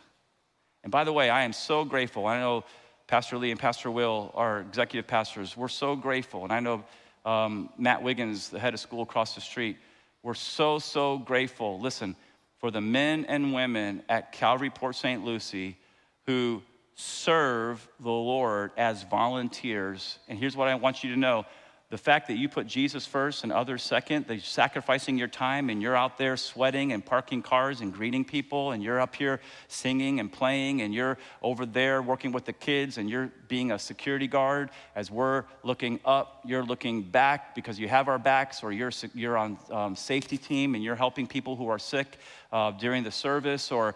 Speaker 1: And by the way, I am so grateful. I know Pastor Lee and Pastor Will are executive pastors. We're so grateful. And I know um, Matt Wiggins, the head of school across the street, we're so, so grateful. Listen, for the men and women at Calvary Port St. Lucie who serve the Lord as volunteers. And here's what I want you to know the fact that you put Jesus first and others second, that you're sacrificing your time and you're out there sweating and parking cars and greeting people, and you're up here singing and playing, and you're over there working with the kids, and you're being a security guard as we're looking up, you're looking back because you have our backs, or you're, you're on um, safety team and you're helping people who are sick uh, during the service, or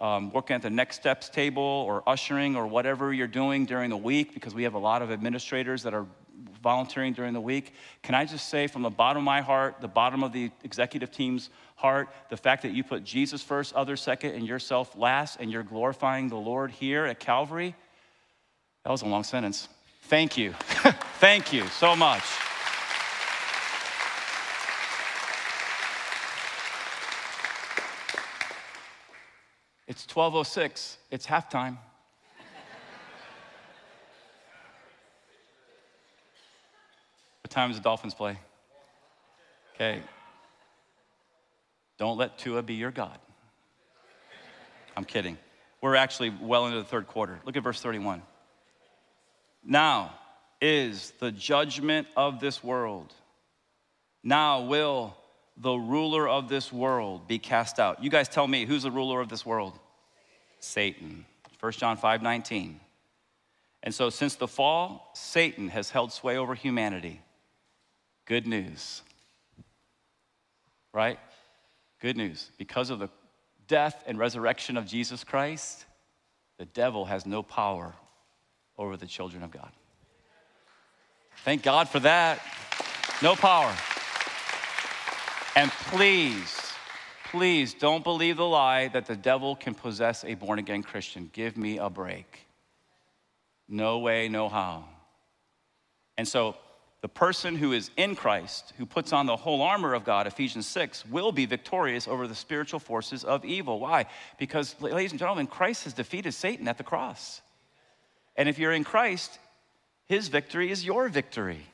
Speaker 1: um, working at the next steps table or ushering or whatever you're doing during the week because we have a lot of administrators that are volunteering during the week. Can I just say from the bottom of my heart, the bottom of the executive team's heart, the fact that you put Jesus first, others second, and yourself last, and you're glorifying the Lord here at Calvary? That was a long sentence. Thank you. Thank you so much. It's 1206. It's halftime. What time does the Dolphins play? Okay. Don't let Tua be your God. I'm kidding. We're actually well into the third quarter. Look at verse 31. Now is the judgment of this world. Now will the ruler of this world be cast out. You guys tell me, who's the ruler of this world? Satan. 1 John 5 19. And so, since the fall, Satan has held sway over humanity. Good news. Right? Good news. Because of the death and resurrection of Jesus Christ, the devil has no power over the children of God. Thank God for that. No power. And please, please don't believe the lie that the devil can possess a born again Christian. Give me a break. No way, no how. And so, the person who is in Christ, who puts on the whole armor of God, Ephesians 6, will be victorious over the spiritual forces of evil. Why? Because, ladies and gentlemen, Christ has defeated Satan at the cross. And if you're in Christ, his victory is your victory.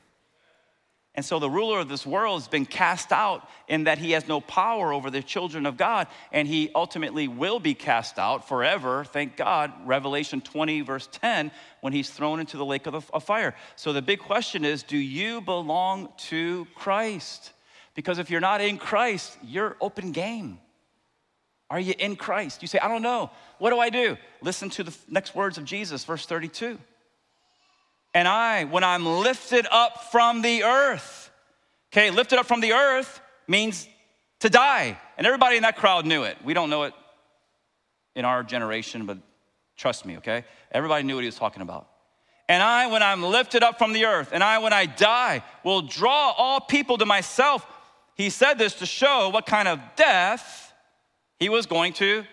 Speaker 1: And so the ruler of this world has been cast out in that he has no power over the children of God, and he ultimately will be cast out forever, thank God. Revelation 20, verse 10, when he's thrown into the lake of, fire. So the big question is do you belong to Christ? Because if you're not in Christ, you're open game. Are you in Christ? You say, I don't know. What do I do? Listen to the next words of Jesus, verse 32. And I, when I'm lifted up from the earth, okay, lifted up from the earth means to die. And everybody in that crowd knew it. We don't know it in our generation, but trust me, okay? Everybody knew what he was talking about. And I, when I'm lifted up from the earth, and I, when I die, will draw all people to myself. He said this to show what kind of death he was going to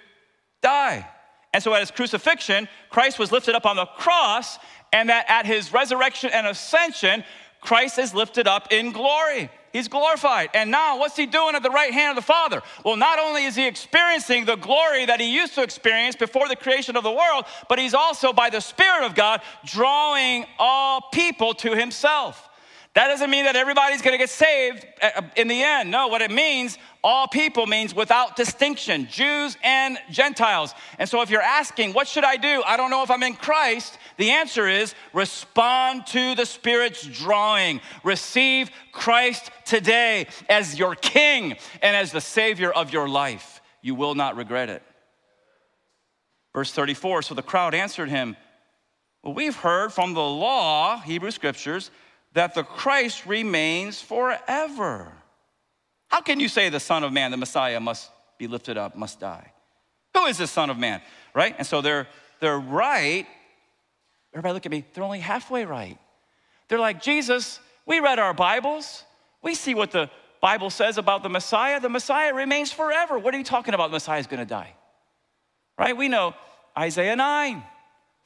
Speaker 1: die. And so at his crucifixion, Christ was lifted up on the cross, and that at his resurrection and ascension, Christ is lifted up in glory. He's glorified. And now, what's he doing at the right hand of the Father? Well, not only is he experiencing the glory that he used to experience before the creation of the world, but he's also, by the Spirit of God, drawing all people to himself. That doesn't mean that everybody's gonna get saved uh, in the end. No, what it means, all people means without distinction, Jews and Gentiles. And so if you're asking, what should I do? I don't know if I'm in Christ. The answer is respond to the Spirit's drawing. Receive Christ today as your King and as the Savior of your life. You will not regret it. Verse 34 So the crowd answered him, Well, we've heard from the law, Hebrew scriptures, that the Christ remains forever. How can you say the Son of Man, the Messiah, must be lifted up, must die? Who is the Son of Man? Right? And so they're they're right. Everybody look at me, they're only halfway right. They're like, Jesus, we read our Bibles. We see what the Bible says about the Messiah. The Messiah remains forever. What are you talking about? The Messiah is going to die. Right? We know Isaiah 9.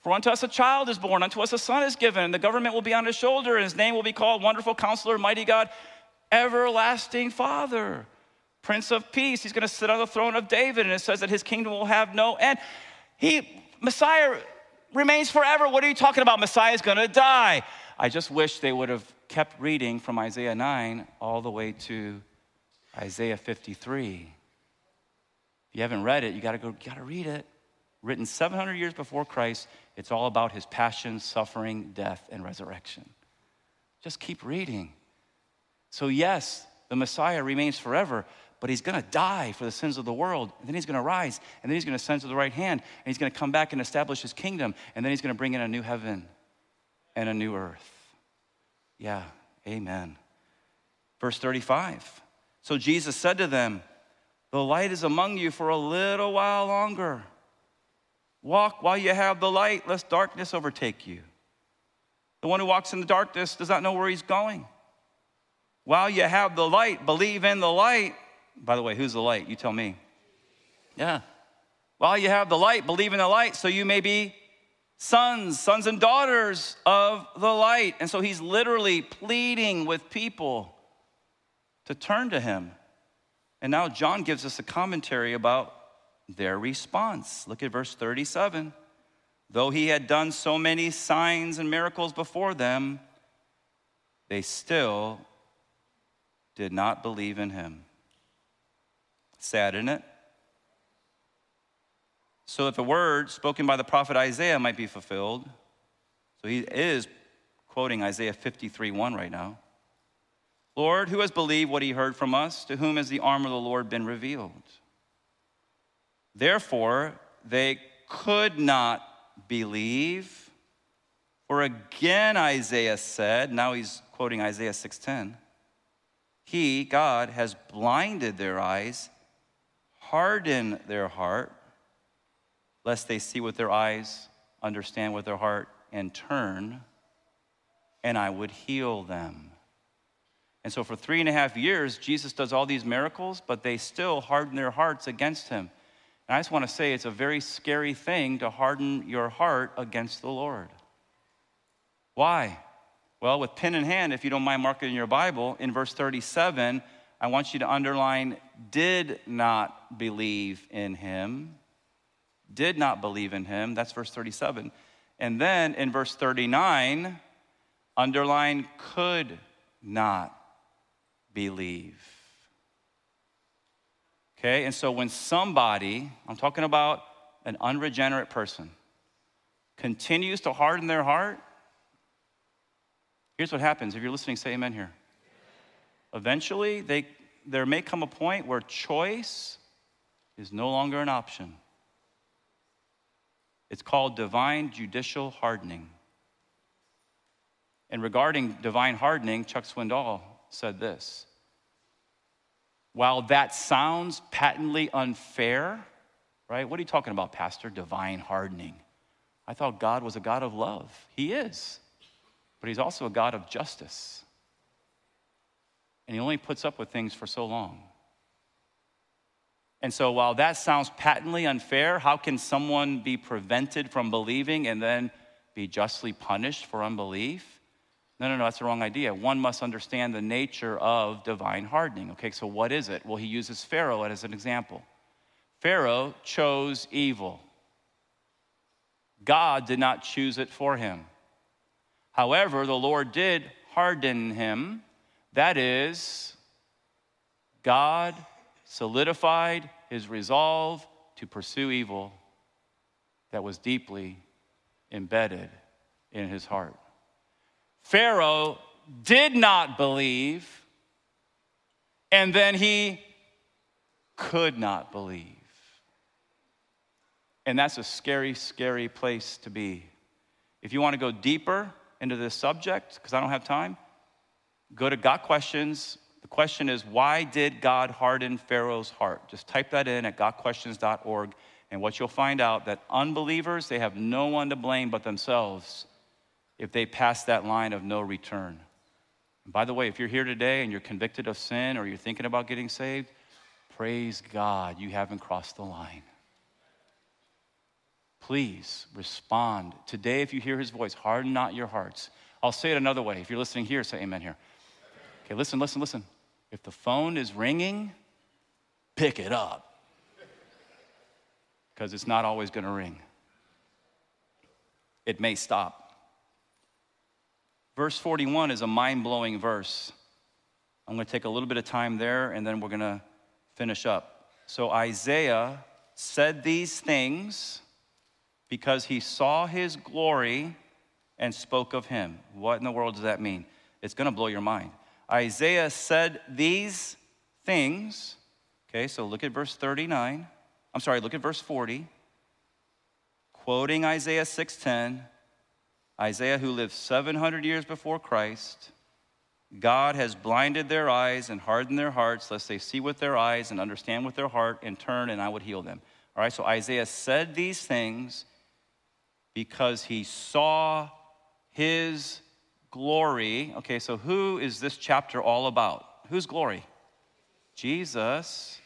Speaker 1: For unto us a child is born, unto us a son is given, and the government will be on his shoulder, and his name will be called Wonderful Counselor, Mighty God, Everlasting Father, Prince of Peace. He's going to sit on the throne of David, and it says that his kingdom will have no end. He, Messiah, remains forever. What are you talking about? Messiah is going to die. I just wish they would have kept reading from Isaiah 9 all the way to Isaiah 53. If you haven't read it, you got to go, you got to read it. Written 700 years before Christ, it's all about his passion, suffering, death, and resurrection. Just keep reading. So, yes, the Messiah remains forever, but he's going to die for the sins of the world. And then he's going to rise, and then he's going to ascend to the right hand, and he's going to come back and establish his kingdom, and then he's going to bring in a new heaven and a new earth. Yeah, amen. Verse 35. So Jesus said to them, The light is among you for a little while longer. Walk while you have the light, lest darkness overtake you. The one who walks in the darkness does not know where he's going. While you have the light, believe in the light. By the way, who's the light? You tell me. Yeah. While you have the light, believe in the light so you may be sons, sons and daughters of the light. And so he's literally pleading with people to turn to him. And now John gives us a commentary about their response. Look at verse 37. Though he had done so many signs and miracles before them, they still did not believe in him. Sad, isn't it? So, if a word spoken by the prophet Isaiah might be fulfilled, so he is quoting Isaiah 53 1 right now. Lord, who has believed what he heard from us? To whom has the arm of the Lord been revealed? Therefore, they could not believe. For again Isaiah said, now he's quoting Isaiah 6:10. He, God, has blinded their eyes, hardened their heart, lest they see with their eyes, understand with their heart, and turn, and I would heal them. And so for three and a half years, Jesus does all these miracles, but they still harden their hearts against him. And I just want to say it's a very scary thing to harden your heart against the Lord. Why? Well, with pen in hand, if you don't mind marking your Bible, in verse 37, I want you to underline did not believe in him. Did not believe in him. That's verse 37. And then in verse 39, underline could not believe. Okay, and so when somebody, I'm talking about an unregenerate person, continues to harden their heart, here's what happens. If you're listening, say amen here. Eventually, they, there may come a point where choice is no longer an option. It's called divine judicial hardening. And regarding divine hardening, Chuck Swindoll said this while that sounds patently unfair, right? What are you talking about, Pastor? Divine hardening. I thought God was a God of love. He is, but He's also a God of justice. And He only puts up with things for so long. And so, while that sounds patently unfair, how can someone be prevented from believing and then be justly punished for unbelief? No, no, no, that's the wrong idea. One must understand the nature of divine hardening. Okay, so what is it? Well, he uses Pharaoh as an example. Pharaoh chose evil, God did not choose it for him. However, the Lord did harden him. That is, God solidified his resolve to pursue evil that was deeply embedded in his heart. Pharaoh did not believe, and then he could not believe. And that's a scary, scary place to be. If you want to go deeper into this subject, because I don't have time, go to Got Questions. The question is, why did God harden Pharaoh's heart? Just type that in at gotquestions.org, and what you'll find out that unbelievers, they have no one to blame but themselves if they pass that line of no return. And by the way, if you're here today and you're convicted of sin or you're thinking about getting saved, praise God, you haven't crossed the line. Please respond. Today, if you hear his voice, harden not your hearts. I'll say it another way. If you're listening here, say amen here. Okay, listen, listen, listen. If the phone is ringing, pick it up because it's not always going to ring. It may stop. Verse 41 is a mind blowing verse. I'm going to take a little bit of time there and then we're going to finish up. So Isaiah said these things because he saw his glory and spoke of him. What in the world does that mean? It's going to blow your mind. Isaiah said these things. Okay, so look at verse 39. I'm sorry, look at verse 40. Quoting Isaiah 6:10, Isaiah who lived 700 years before Christ, God has blinded their eyes and hardened their hearts, lest they see with their eyes and understand with their heart and turn, and I would heal them. All right, so Isaiah said these things because he saw his glory. Okay, so who is this chapter all about? Whose glory? Jesus.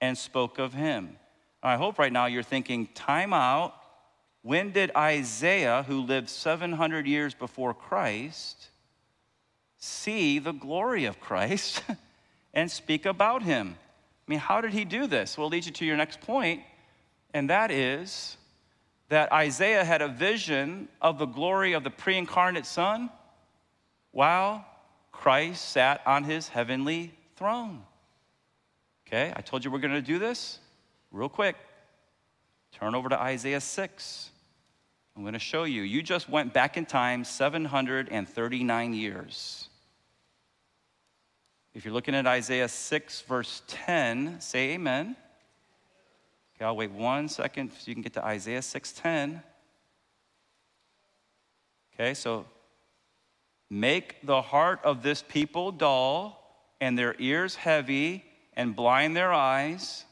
Speaker 1: And spoke of him. I hope right now you're thinking, time out. When did Isaiah, who lived 700 years before Christ, see the glory of Christ and speak about him? I mean, how did he do this? Well, it leads you to your next point, and that is that Isaiah had a vision of the glory of the pre incarnate Son while Christ sat on his heavenly throne. Okay, I told you we're going to do this real quick. Turn over to Isaiah 6. I'm going to show you. You just went back in time 739 years. If you're looking at Isaiah 6, verse 10, say amen. Okay, I'll wait one second so you can get to Isaiah 6:10. Okay, so make the heart of this people dull and their ears heavy and blind their eyes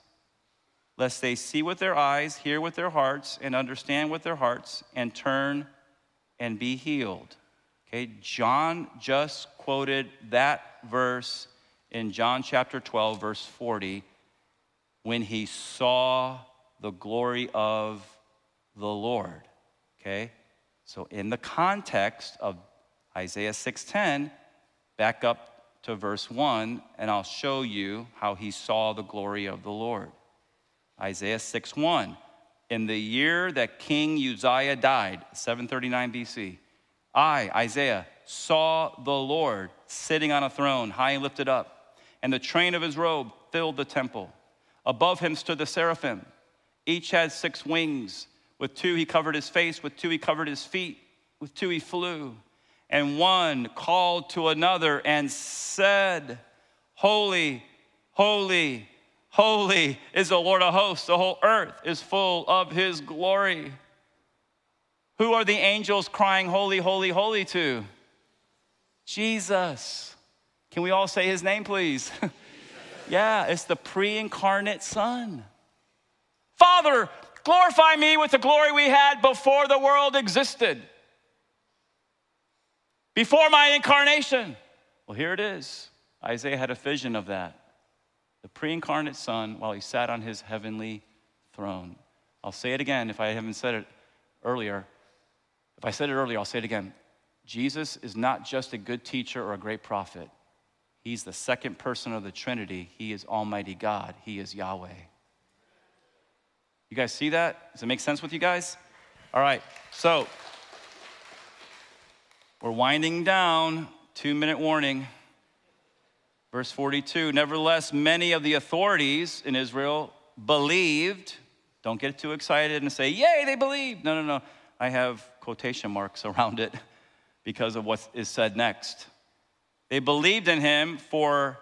Speaker 1: lest they see with their eyes, hear with their hearts and understand with their hearts and turn and be healed. Okay, John just quoted that verse in John chapter 12 verse 40 when he saw the glory of the Lord. Okay? So in the context of Isaiah 6:10, back up to verse 1 and I'll show you how he saw the glory of the Lord. Isaiah 6:1. In the year that King Uzziah died, 739 BC, I, Isaiah, saw the Lord sitting on a throne, high and lifted up, and the train of his robe filled the temple. Above him stood the seraphim. Each had six wings. With two he covered his face, with two he covered his feet, with two he flew. And one called to another and said, Holy, holy, holy is the Lord of hosts. The whole earth is full of his glory. Who are the angels crying, Holy, holy, holy to? Jesus. Can we all say his name, please? Yeah, it's the pre incarnate Son. Father, glorify me with the glory we had before the world existed, before my incarnation. Well, here it is. Isaiah had a vision of that. The pre incarnate Son while he sat on his heavenly throne. I'll say it again if I haven't said it earlier. If I said it earlier, I'll say it again. Jesus is not just a good teacher or a great prophet. He's the second person of the Trinity. He is Almighty God. He is Yahweh. You guys see that? Does it make sense with you guys? All right, so we're winding down. Two minute warning. Verse 42 Nevertheless, many of the authorities in Israel believed. Don't get too excited and say, Yay, they believed. No, no, no. I have quotation marks around it because of what is said next. They believed in him for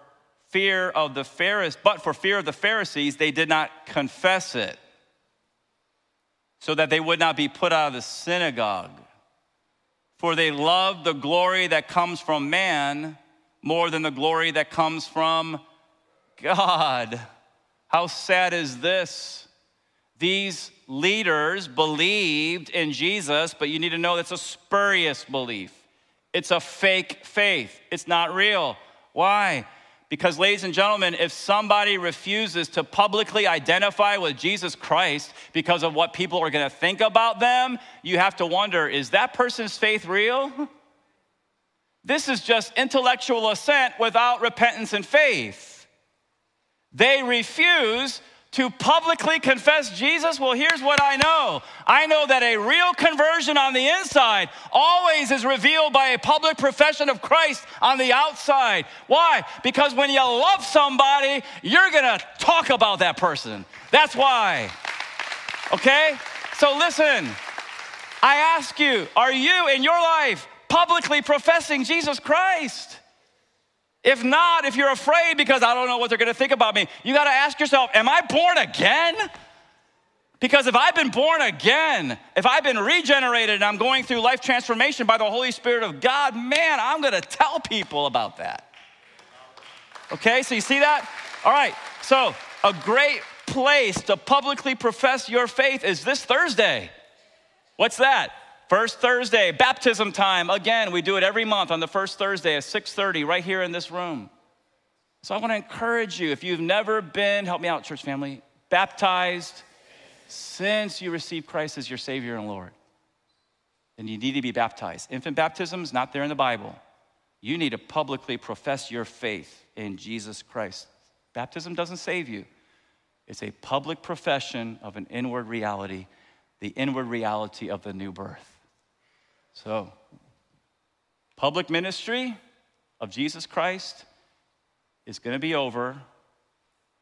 Speaker 1: fear of the Pharisees, but for fear of the Pharisees, they did not confess it so that they would not be put out of the synagogue. For they loved the glory that comes from man more than the glory that comes from God. How sad is this? These leaders believed in Jesus, but you need to know that's a spurious belief. It's a fake faith. It's not real. Why? Because, ladies and gentlemen, if somebody refuses to publicly identify with Jesus Christ because of what people are going to think about them, you have to wonder is that person's faith real? This is just intellectual assent without repentance and faith. They refuse to publicly confess Jesus? Well, here's what I know I know that a real conversion on the inside always is revealed by a public profession of Christ on the outside. Why? Because when you love somebody, you're gonna talk about that person. That's why. Okay? So listen, I ask you, are you in your life publicly professing Jesus Christ? If not, if you're afraid because I don't know what they're gonna think about me, you gotta ask yourself, Am I born again? Because if I've been born again, if I've been regenerated and I'm going through life transformation by the Holy Spirit of God, man, I'm gonna tell people about that. Okay, so you see that? All right, so a great place to publicly profess your faith is this Thursday. What's that? First Thursday, baptism time. Again, we do it every month on the first Thursday at 6:30 right here in this room. So I want to encourage you if you've never been, help me out church family, baptized since you received Christ as your savior and Lord, then you need to be baptized. Infant baptism is not there in the Bible. You need to publicly profess your faith in Jesus Christ. Baptism doesn't save you. It's a public profession of an inward reality, the inward reality of the new birth. So, public ministry of Jesus Christ is going to be over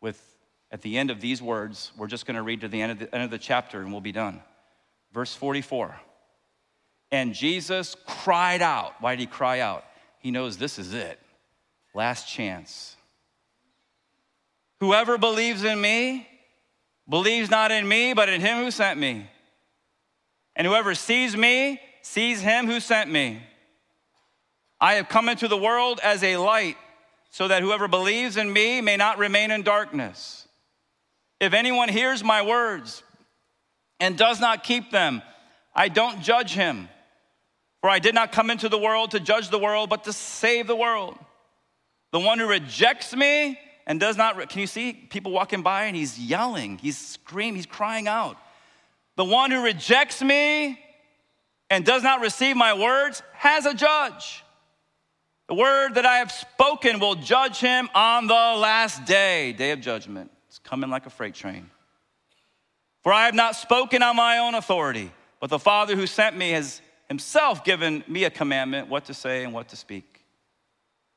Speaker 1: with, at the end of these words, we're just going to read to the end of the, end of the chapter and we'll be done. Verse 44. And Jesus cried out. Why did he cry out? He knows this is it. Last chance. Whoever believes in me believes not in me, but in him who sent me. And whoever sees me sees him who sent me. I have come into the world as a light, so that whoever believes in me may not remain in darkness. If anyone hears my words and does not keep them, I don't judge him. For I did not come into the world to judge the world, but to save the world. The one who rejects me and does not, can you see people walking by and he's yelling, he's screaming, he's crying out. The one who rejects me and does not receive my words has a judge. The word that I have spoken will judge him on the last day, day of judgment. It's coming like a freight train. For I have not spoken on my own authority, but the Father who sent me has himself given me a commandment what to say and what to speak.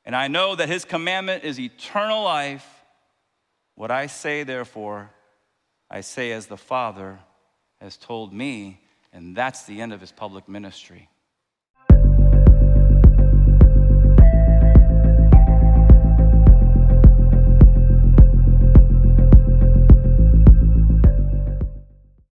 Speaker 1: And I know that his commandment is eternal life. What I say, therefore, I say as the Father has told me and that's the end of his public ministry.